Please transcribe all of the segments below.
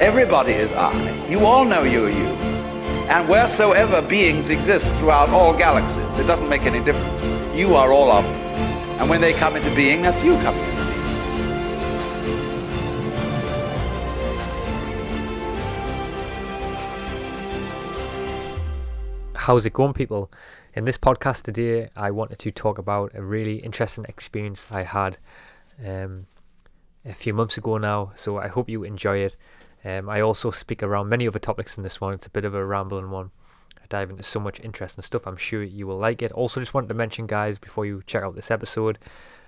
Everybody is I. You all know you're you. And wheresoever beings exist throughout all galaxies, it doesn't make any difference. You are all of them. And when they come into being, that's you coming into being. How's it going, people? In this podcast today, I wanted to talk about a really interesting experience I had um, a few months ago now. So I hope you enjoy it. Um, I also speak around many other topics in this one. It's a bit of a rambling one. I dive into so much interesting stuff. I'm sure you will like it. Also, just wanted to mention, guys, before you check out this episode,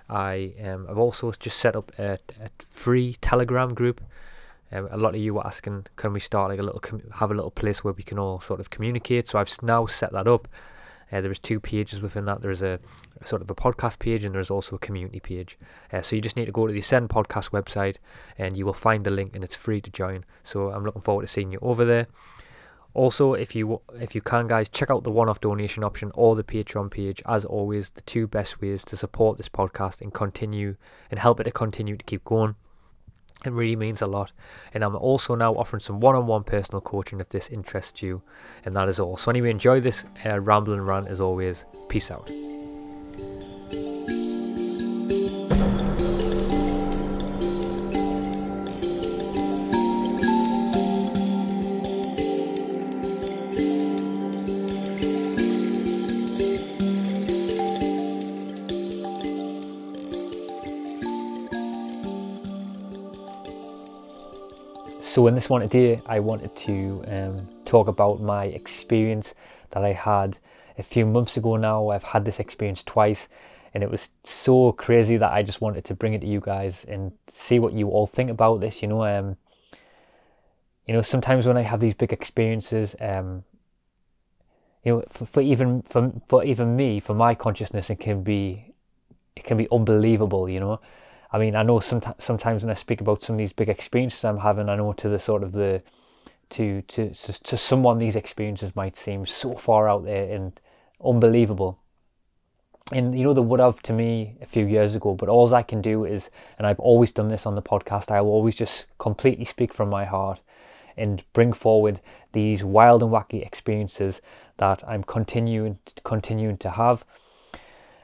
I um, I've also just set up a, a free Telegram group. Um, a lot of you were asking, can we start like a little, com- have a little place where we can all sort of communicate? So I've now set that up. Uh, there is two pages within that. There's a, a sort of a podcast page and there's also a community page. Uh, so you just need to go to the Ascend Podcast website and you will find the link and it's free to join. So I'm looking forward to seeing you over there. Also, if you if you can, guys, check out the one-off donation option or the Patreon page. As always, the two best ways to support this podcast and continue and help it to continue to keep going. It really means a lot. And I'm also now offering some one on one personal coaching if this interests you. And that is all. So, anyway, enjoy this uh, rambling rant as always. Peace out. So in this one today, I wanted to um, talk about my experience that I had a few months ago now. I've had this experience twice, and it was so crazy that I just wanted to bring it to you guys and see what you all think about this. You know, um, you know, sometimes when I have these big experiences, um, you know, for, for even for for even me, for my consciousness, it can be it can be unbelievable. You know. I mean, I know sometimes sometimes when I speak about some of these big experiences I'm having, I know to the sort of the to to to someone these experiences might seem so far out there and unbelievable. And you know, they would have to me a few years ago, but all I can do is, and I've always done this on the podcast, I will always just completely speak from my heart and bring forward these wild and wacky experiences that I'm continuing continuing to have.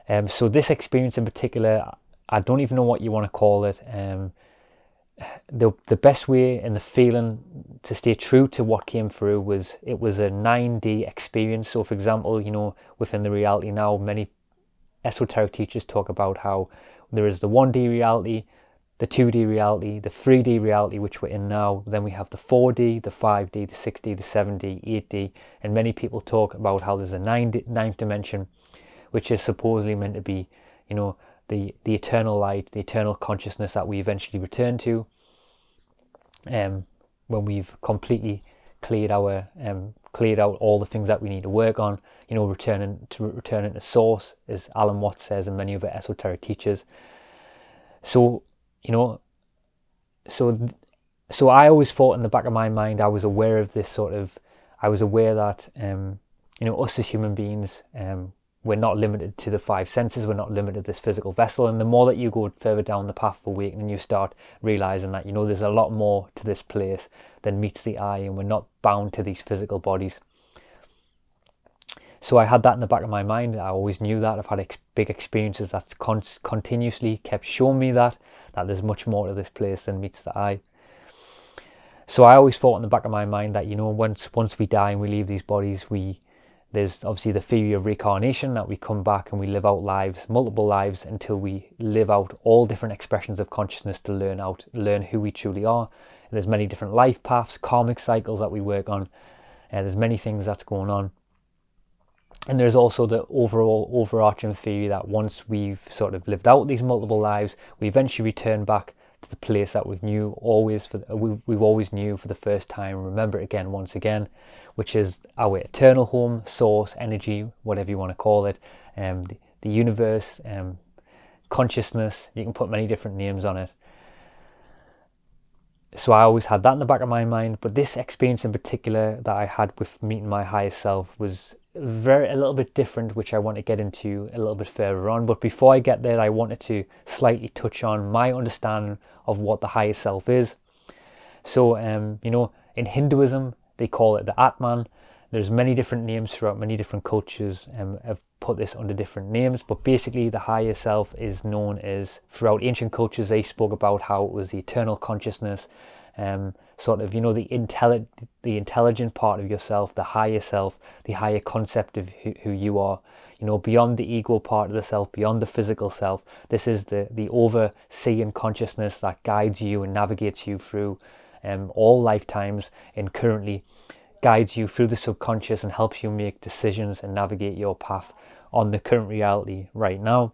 Um, so this experience in particular, I don't even know what you want to call it. Um, the the best way and the feeling to stay true to what came through was it was a 9D experience. So, for example, you know, within the reality now, many esoteric teachers talk about how there is the 1D reality, the 2D reality, the 3D reality, which we're in now. Then we have the 4D, the 5D, the 6D, the 7D, 8D, and many people talk about how there's a ninth, ninth dimension, which is supposedly meant to be, you know, the, the eternal light, the eternal consciousness that we eventually return to um, when we've completely cleared our um, cleared out all the things that we need to work on. You know, returning to returning to source, as Alan Watts says, and many other esoteric teachers. So, you know, so so I always thought in the back of my mind, I was aware of this sort of, I was aware that um, you know us as human beings, um, we're not limited to the five senses. We're not limited to this physical vessel. And the more that you go further down the path of awakening, you start realizing that you know there's a lot more to this place than meets the eye, and we're not bound to these physical bodies. So I had that in the back of my mind. I always knew that. I've had ex- big experiences that's con- continuously kept showing me that that there's much more to this place than meets the eye. So I always thought in the back of my mind that you know once once we die and we leave these bodies, we there's obviously the theory of reincarnation that we come back and we live out lives, multiple lives, until we live out all different expressions of consciousness to learn out, learn who we truly are. And there's many different life paths, karmic cycles that we work on, and there's many things that's going on. And there's also the overall overarching theory that once we've sort of lived out these multiple lives, we eventually return back the place that we knew always for we we've always knew for the first time. Remember it again once again, which is our eternal home, source, energy, whatever you want to call it, um, the, the universe, um, consciousness. You can put many different names on it. So I always had that in the back of my mind. But this experience in particular that I had with meeting my higher self was very a little bit different, which I want to get into a little bit further on. But before I get there, I wanted to slightly touch on my understanding of what the higher self is. So, um, you know, in Hinduism, they call it the Atman. There's many different names throughout many different cultures um, have put this under different names, but basically the higher self is known as throughout ancient cultures they spoke about how it was the eternal consciousness, um, sort of you know the intelli- the intelligent part of yourself, the higher self, the higher concept of who, who you are, you know beyond the ego part of the self, beyond the physical self. This is the the overseeing consciousness that guides you and navigates you through um, all lifetimes and currently guides you through the subconscious and helps you make decisions and navigate your path on the current reality right now.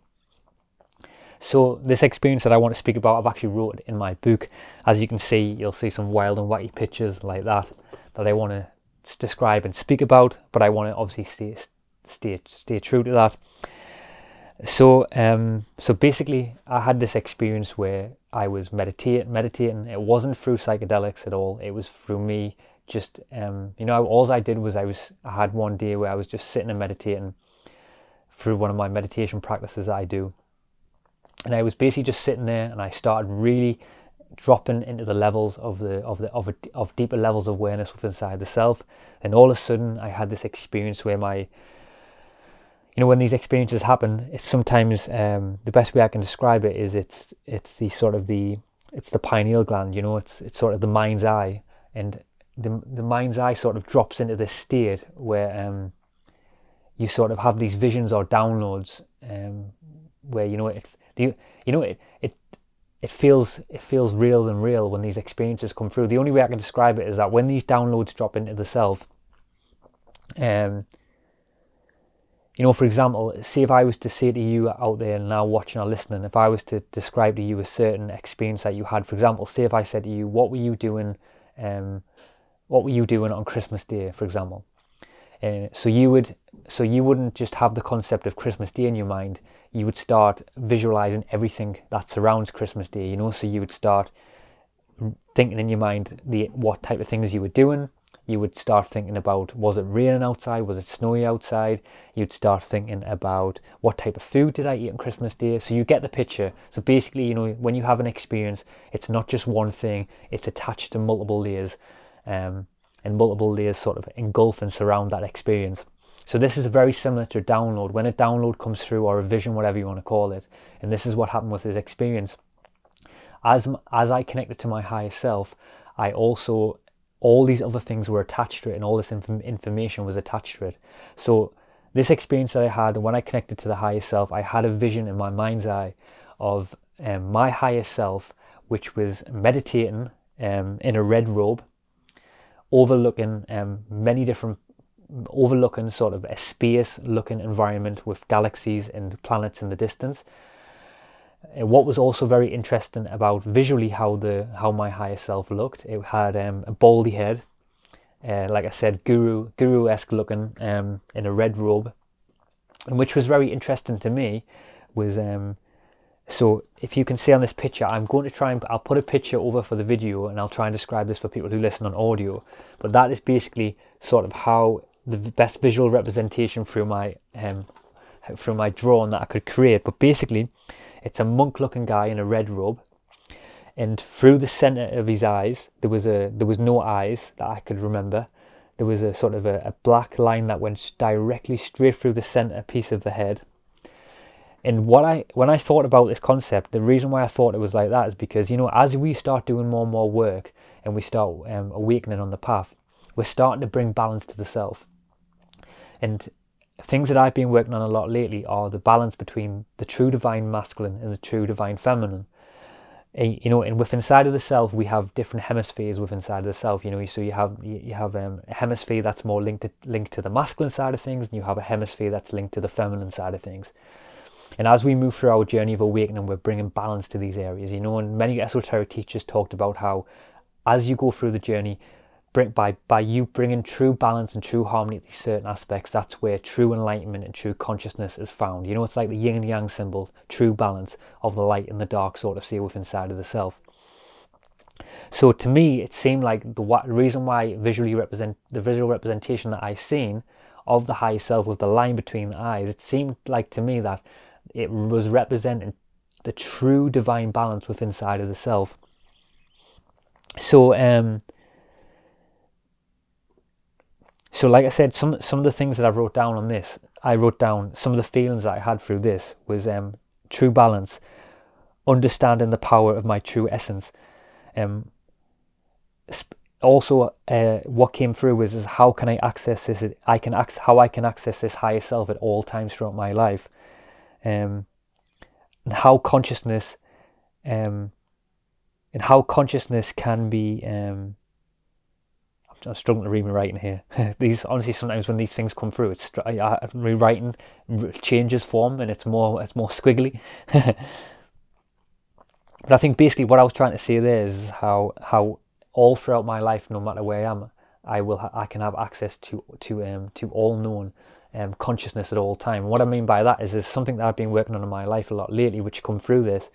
So this experience that I want to speak about, I've actually wrote in my book. As you can see, you'll see some wild and wacky pictures like that that I want to describe and speak about, but I want to obviously stay stay stay true to that. So um, so basically, I had this experience where I was meditate meditating. It wasn't through psychedelics at all. It was through me just um, you know all I did was I was I had one day where I was just sitting and meditating through one of my meditation practices that I do. And I was basically just sitting there and I started really dropping into the levels of the of the of, a, of deeper levels of awareness within inside the self. And all of a sudden I had this experience where my you know when these experiences happen, it's sometimes um, the best way I can describe it is it's it's the sort of the it's the pineal gland, you know, it's it's sort of the mind's eye and the the mind's eye sort of drops into this state where um, you sort of have these visions or downloads um, where you know it you, you know it it it feels it feels real and real when these experiences come through. The only way I can describe it is that when these downloads drop into the self, um, you know, for example, see if I was to say to you out there now watching or listening, if I was to describe to you a certain experience that you had, for example, say if I said to you, what were you doing, um, what were you doing on Christmas Day, for example? Uh, so you would so you wouldn't just have the concept of Christmas Day in your mind. You would start visualizing everything that surrounds Christmas Day. You know, so you would start thinking in your mind the what type of things you were doing. You would start thinking about was it raining outside, was it snowy outside. You'd start thinking about what type of food did I eat on Christmas Day. So you get the picture. So basically, you know, when you have an experience, it's not just one thing; it's attached to multiple layers. Um, and multiple layers sort of engulf and surround that experience. So this is very similar to a download. When a download comes through or a vision, whatever you want to call it, and this is what happened with this experience. As as I connected to my higher self, I also all these other things were attached to it, and all this inf- information was attached to it. So this experience that I had when I connected to the higher self, I had a vision in my mind's eye of um, my higher self, which was meditating um, in a red robe overlooking um, many different overlooking sort of a space looking environment with galaxies and planets in the distance what was also very interesting about visually how the how my higher self looked it had um, a baldy head uh, like i said guru guru-esque looking um, in a red robe and which was very interesting to me was um, so if you can see on this picture, I'm going to try and I'll put a picture over for the video and I'll try and describe this for people who listen on audio. But that is basically sort of how the best visual representation through my um, through my drawing that I could create. But basically, it's a monk-looking guy in a red robe, and through the center of his eyes, there was a there was no eyes that I could remember. There was a sort of a, a black line that went directly straight through the center piece of the head and what I when I thought about this concept, the reason why I thought it was like that is because you know as we start doing more and more work and we start um, awakening on the path, we're starting to bring balance to the self. And things that I've been working on a lot lately are the balance between the true divine masculine and the true divine feminine. And, you know, and within inside of the self, we have different hemispheres within inside of the self. You know, so you have you have um, a hemisphere that's more linked to linked to the masculine side of things, and you have a hemisphere that's linked to the feminine side of things. And as we move through our journey of awakening, we're bringing balance to these areas. You know, and many esoteric teachers talked about how, as you go through the journey, bring, by by you bringing true balance and true harmony to these certain aspects, that's where true enlightenment and true consciousness is found. You know, it's like the yin and yang symbol, true balance of the light and the dark, sort of see within inside of the self. So to me, it seemed like the reason why visually represent the visual representation that I seen of the higher self with the line between the eyes, it seemed like to me that it was representing the true divine balance within inside of the self. So um so like I said, some some of the things that I wrote down on this, I wrote down some of the feelings that I had through this was um true balance, understanding the power of my true essence. Um also uh, what came through was is how can I access this I can access how I can access this higher self at all times throughout my life um, and how consciousness um, and how consciousness can be um, I'm struggling to read my writing here. these honestly, sometimes when these things come through, it's rewriting changes form and it's more it's more squiggly. but I think basically what I was trying to say there is how how all throughout my life, no matter where I am, I will ha- I can have access to to um to all known um, consciousness at all time. And what I mean by that is there's something that I've been working on in my life a lot lately, which come through this,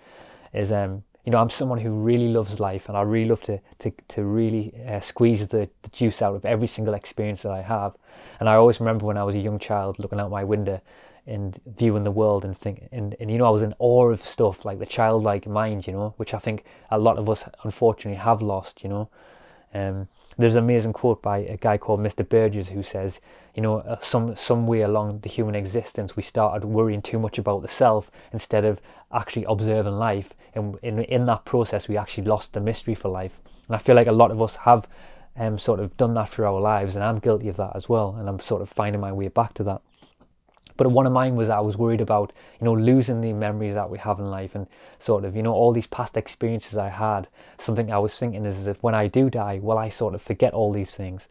is um, you know I'm someone who really loves life, and I really love to to to really uh, squeeze the, the juice out of every single experience that I have. And I always remember when I was a young child looking out my window and viewing the world and think and, and you know I was in awe of stuff like the childlike mind, you know, which I think a lot of us unfortunately have lost, you know. Um, there's an amazing quote by a guy called Mr. Burgess who says, you know, uh, some some way along the human existence, we started worrying too much about the self instead of actually observing life, and in in that process, we actually lost the mystery for life. And I feel like a lot of us have um, sort of done that through our lives, and I'm guilty of that as well. And I'm sort of finding my way back to that. But one of mine was I was worried about, you know, losing the memories that we have in life and sort of, you know, all these past experiences I had. Something I was thinking is if when I do die, will I sort of forget all these things?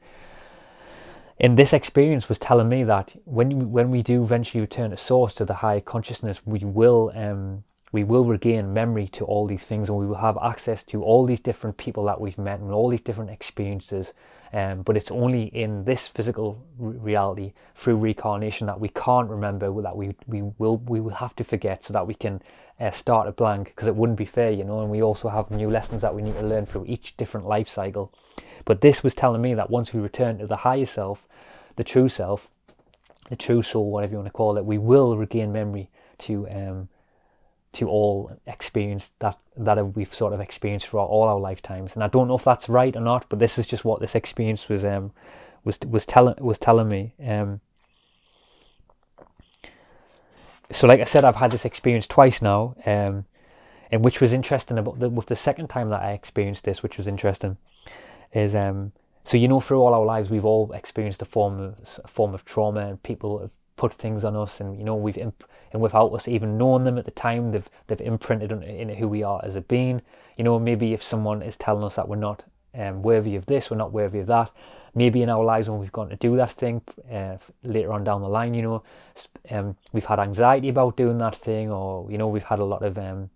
And this experience was telling me that when when we do eventually return to source to the higher consciousness, we will um, we will regain memory to all these things, and we will have access to all these different people that we've met and all these different experiences um, but it's only in this physical reality through reincarnation that we can't remember that we we will we will have to forget so that we can uh, start a blank because it wouldn't be fair, you know. And we also have new lessons that we need to learn through each different life cycle. But this was telling me that once we return to the higher self, the true self, the true soul, whatever you want to call it, we will regain memory to um, to all experience that that we've sort of experienced throughout all our lifetimes. And I don't know if that's right or not, but this is just what this experience was um was was telling was telling me. Um, so, like I said, I've had this experience twice now, um, and which was interesting about the, with the second time that I experienced this, which was interesting, is um. So you know, through all our lives, we've all experienced a form of a form of trauma, and people have put things on us, and you know, we've imp- and without us even knowing them at the time, they've they've imprinted in, in who we are as a being. You know, maybe if someone is telling us that we're not um, worthy of this, we're not worthy of that. Maybe in our lives when we've gone to do that thing uh, later on down the line, you know, um, we've had anxiety about doing that thing, or you know, we've had a lot of um,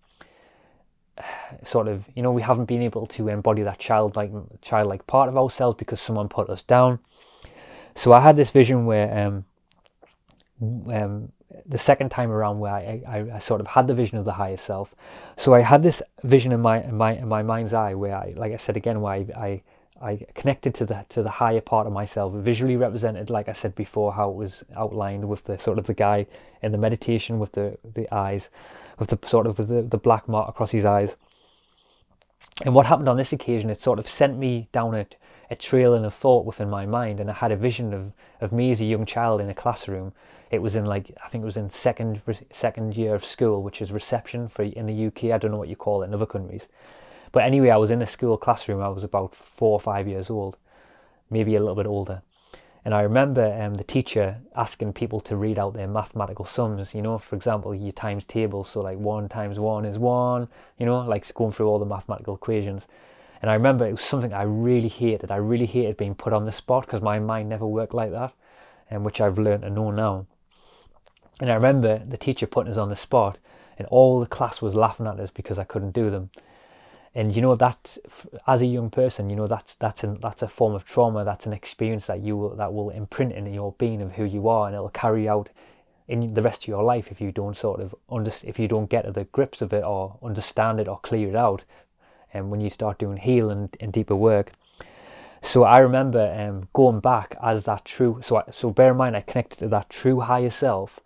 sort of, you know, we haven't been able to embody that childlike childlike part of ourselves because someone put us down. So I had this vision where um, um, the second time around where I, I, I, sort of had the vision of the higher self. So I had this vision in my in my in my mind's eye where I, like I said again, where I, I I connected to the to the higher part of myself, visually represented, like I said before, how it was outlined with the sort of the guy in the meditation with the the eyes, with the sort of the, the black mark across his eyes. And what happened on this occasion, it sort of sent me down a, a trail and a thought within my mind, and I had a vision of, of me as a young child in a classroom it was in like I think it was in second second year of school, which is reception for in the UK. I don't know what you call it in other countries, but anyway, I was in a school classroom. I was about four or five years old, maybe a little bit older, and I remember um, the teacher asking people to read out their mathematical sums. You know, for example, your times table. So like one times one is one. You know, like going through all the mathematical equations. And I remember it was something I really hated. I really hated being put on the spot because my mind never worked like that, and which I've learned to know now. And I remember the teacher putting us on the spot, and all the class was laughing at us because I couldn't do them. And you know that, as a young person, you know that's that's that's a form of trauma. That's an experience that you will, that will imprint in your being of who you are, and it'll carry out in the rest of your life if you don't sort of under, if you don't get to the grips of it or understand it or clear it out and when you start doing heal and, and deeper work so I remember um, going back as that true so I, so bear in mind I connected to that true higher self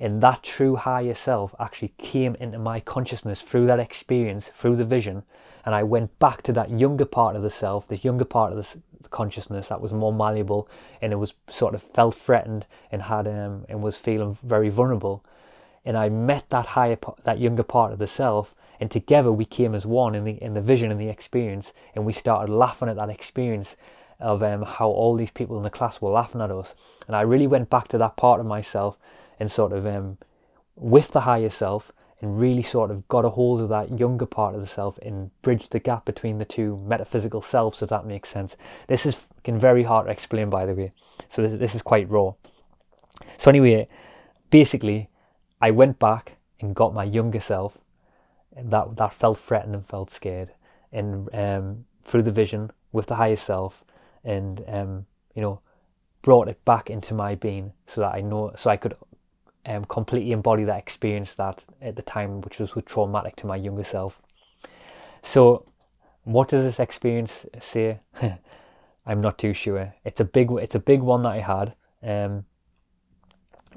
and that true higher self actually came into my consciousness through that experience through the vision and I went back to that younger part of the self this younger part of the, consciousness that was more malleable and it was sort of felt threatened and had um, and was feeling very vulnerable. And I met that higher that younger part of the self and together we came as one in the in the vision and the experience and we started laughing at that experience of um, how all these people in the class were laughing at us. And I really went back to that part of myself and sort of um, with the higher self and really sort of got a hold of that younger part of the self and bridged the gap between the two metaphysical selves, if that makes sense. This is very hard to explain, by the way. So this, this is quite raw. So anyway, basically, I went back and got my younger self that that felt threatened and felt scared, and um, through the vision with the higher self, and um, you know, brought it back into my being so that I know, so I could um, completely embody that experience that at the time, which was traumatic to my younger self. So, what does this experience say? I'm not too sure. It's a big, it's a big one that I had. Um,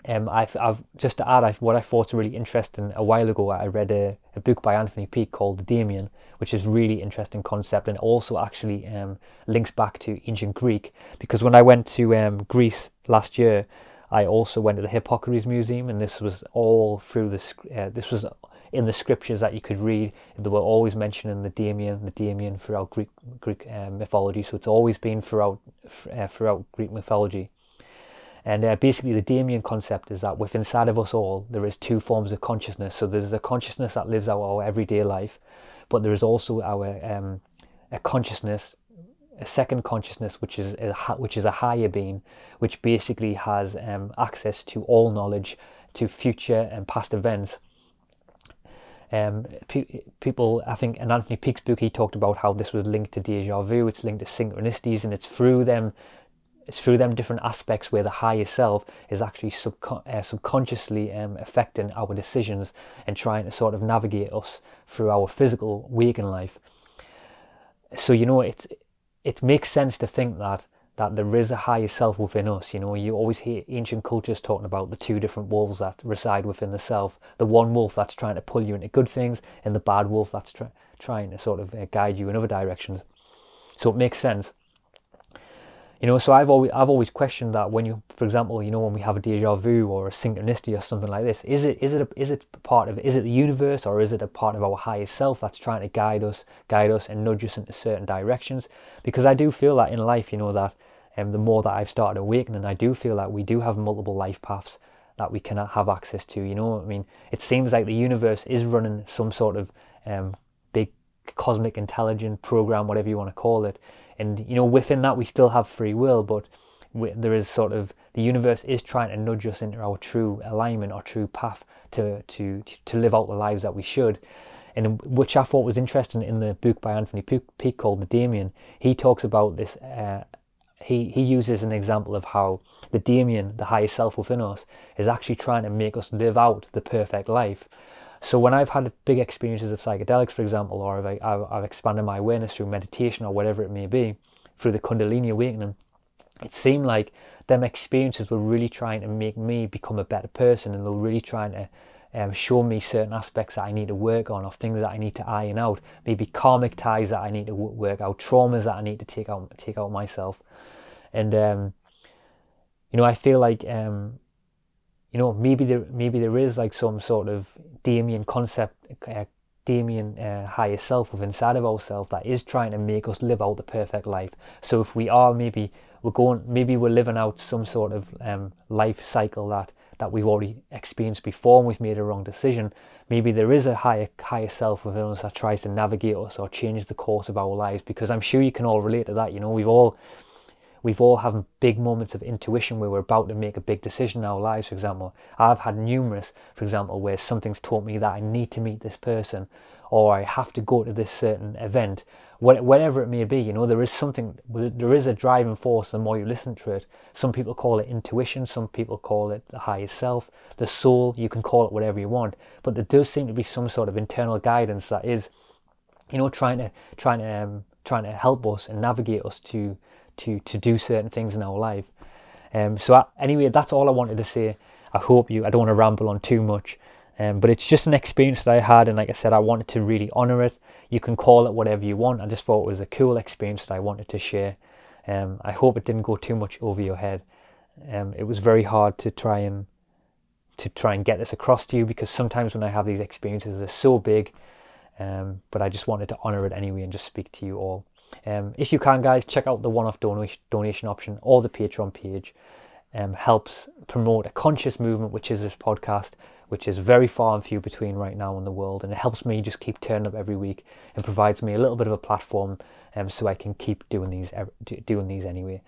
um, I've, I've just to add, I've, what I thought was really interesting a while ago. I read a, a book by Anthony Peake called Daemon, which is really interesting concept and also actually um, links back to ancient Greek. Because when I went to um, Greece last year, I also went to the Hippocrates Museum, and this was all through the uh, this was in the scriptures that you could read. They were always mentioning the Daemon, the Daemon throughout Greek Greek uh, mythology. So it's always been throughout uh, throughout Greek mythology. And uh, basically, the Daemon concept is that within inside of us all, there is two forms of consciousness. So there's a consciousness that lives out our everyday life, but there is also our um, a consciousness a second consciousness, which is a, which is a higher being, which basically has um, access to all knowledge, to future and past events. Um, pe- people, I think in Anthony Peake's book, he talked about how this was linked to deja vu. It's linked to synchronicities, and it's through them, it's through them different aspects where the higher self is actually subcon- uh, subconsciously um, affecting our decisions and trying to sort of navigate us through our physical waking life. So you know, it's it makes sense to think that that there is a higher self within us. You know, you always hear ancient cultures talking about the two different wolves that reside within the self. The one wolf that's trying to pull you into good things, and the bad wolf that's try, trying to sort of uh, guide you in other directions. So it makes sense. You know, so I've always I've always questioned that when you, for example, you know, when we have a deja vu or a synchronicity or something like this, is it is it a, is it part of is it the universe or is it a part of our higher self that's trying to guide us, guide us and nudge us into certain directions? Because I do feel that in life, you know, that um, the more that I've started awakening, I do feel that we do have multiple life paths that we cannot have access to. You know, I mean, it seems like the universe is running some sort of um, big cosmic intelligent program, whatever you want to call it and you know within that we still have free will but we, there is sort of the universe is trying to nudge us into our true alignment our true path to to to live out the lives that we should and which I thought was interesting in the book by Anthony Peake called The Daemon. He talks about this. Uh, he he uses an example of how the Daemon, the higher self within us, is actually trying to make us live out the perfect life. So when I've had big experiences of psychedelics, for example, or I've, I've, expanded my awareness through meditation or whatever it may be, through the Kundalini awakening, it seemed like them experiences were really trying to make me become a better person and they're really trying to um, show me certain aspects that I need to work on or things that I need to iron out, maybe karmic ties that I need to work out, traumas that I need to take out take out myself. And um, you know, I feel like um, you know maybe there maybe there is like some sort of Damien concept, uh, Daemon uh, higher self within inside of ourselves that is trying to make us live out the perfect life. So if we are maybe we're going maybe we're living out some sort of um, life cycle that that we've already experienced before and we've made a wrong decision. Maybe there is a higher higher self within us that tries to navigate us or change the course of our lives because I'm sure you can all relate to that. You know, we've all we've all had big moments of intuition where we're about to make a big decision in our lives. For example, I've had numerous, for example, where something's taught me that I need to meet this person or I have to go to this certain event, whatever it may be. You know, there is something, there is a driving force the more you listen to it. Some people call it intuition, some people call it the higher self, the soul, you can call it whatever you want. But there does seem to be some sort of internal guidance that is, you know, trying to, trying to, um, trying to help us and navigate us to, to, to do certain things in our life. Um, so I, anyway, that's all I wanted to say. I hope you, I don't want to ramble on too much. Um, but it's just an experience that I had, and like I said, I wanted to really honor it. You can call it whatever you want. I just thought it was a cool experience that I wanted to share. Um, I hope it didn't go too much over your head. Um, it was very hard to try and to try and get this across to you because sometimes when I have these experiences, they're so big. Um, but I just wanted to honor it anyway and just speak to you all. Um, if you can, guys, check out the one-off donation donation option or the Patreon page. Um, helps promote a conscious movement, which is this podcast which is very far and few between right now in the world. And it helps me just keep turning up every week and provides me a little bit of a platform um, so I can keep doing these doing these anyway.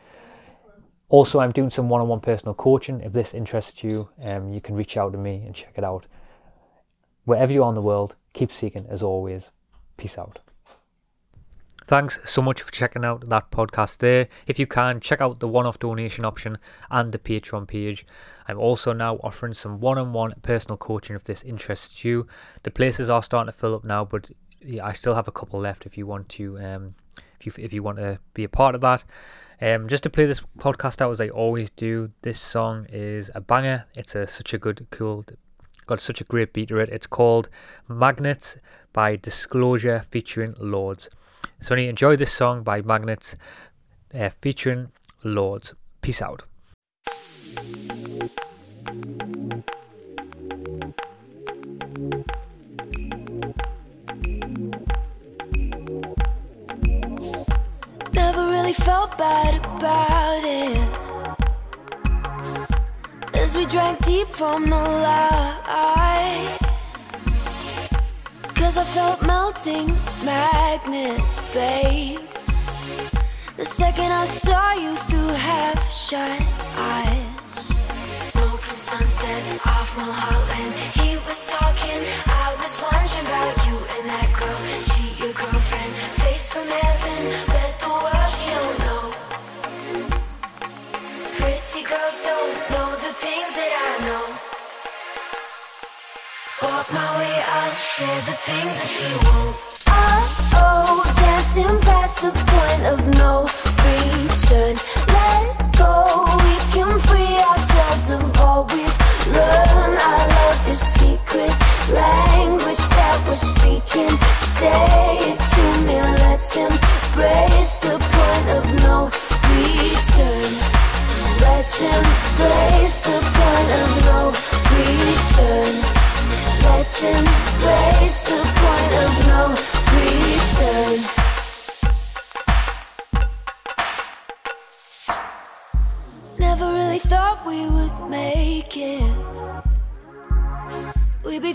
Also, I'm doing some one-on-one personal coaching. If this interests you, um, you can reach out to me and check it out. Wherever you are in the world, keep seeking as always. Peace out. Thanks so much for checking out that podcast there. If you can, check out the one off donation option and the Patreon page. I'm also now offering some one on one personal coaching if this interests you. The places are starting to fill up now, but I still have a couple left if you want to um, if you if you want to be a part of that. Um, just to play this podcast out as I always do, this song is a banger. It's a such a good, cool, got such a great beat to it. It's called Magnets by Disclosure featuring Lorde. So I enjoy this song by Magnets uh, featuring Lorde. Peace out. Never really felt bad about it As we drank deep from the light Cause I felt melting magnets, babe. The second I saw you through half shut eyes. Smoking sunset off Mulholland. He was talking, I was wondering about you and that girl. She your girlfriend, face from heaven. Bet the world she don't know. Pretty girls don't know the things that I know. Walk my way, I'll share the things that you won't. Oh, oh, dancing past the point of no return.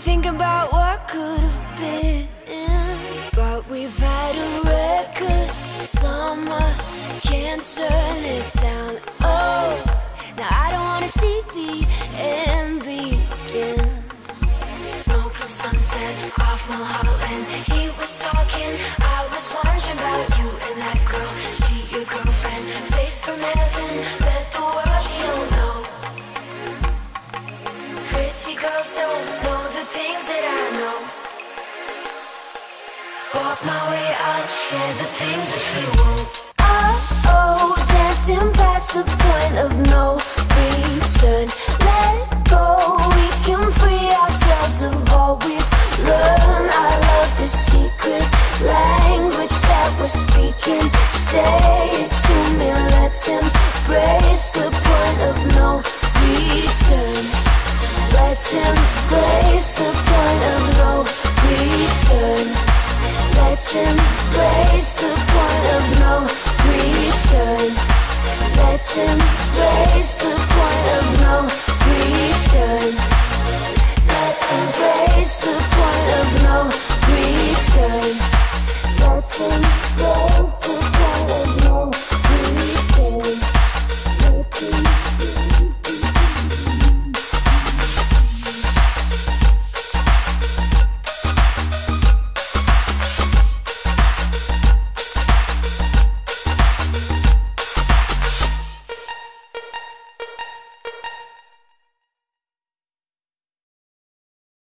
Thinking about what could have been. But we've had a record summer, can't turn it down. Oh, now I don't wanna see the end begin Smoke and sunset off Mulholland. share the things that we want. Oh, oh, dancing past the point of no return. Let go, we can free ourselves of all we've learned. I love this secret language that we're speaking. Say it to me, let's embrace the point of no return. Let's embrace the point of no return. Let's embrace the point of no return. Let's embrace the point of no return. Let's embrace the point of no return. Let's embrace.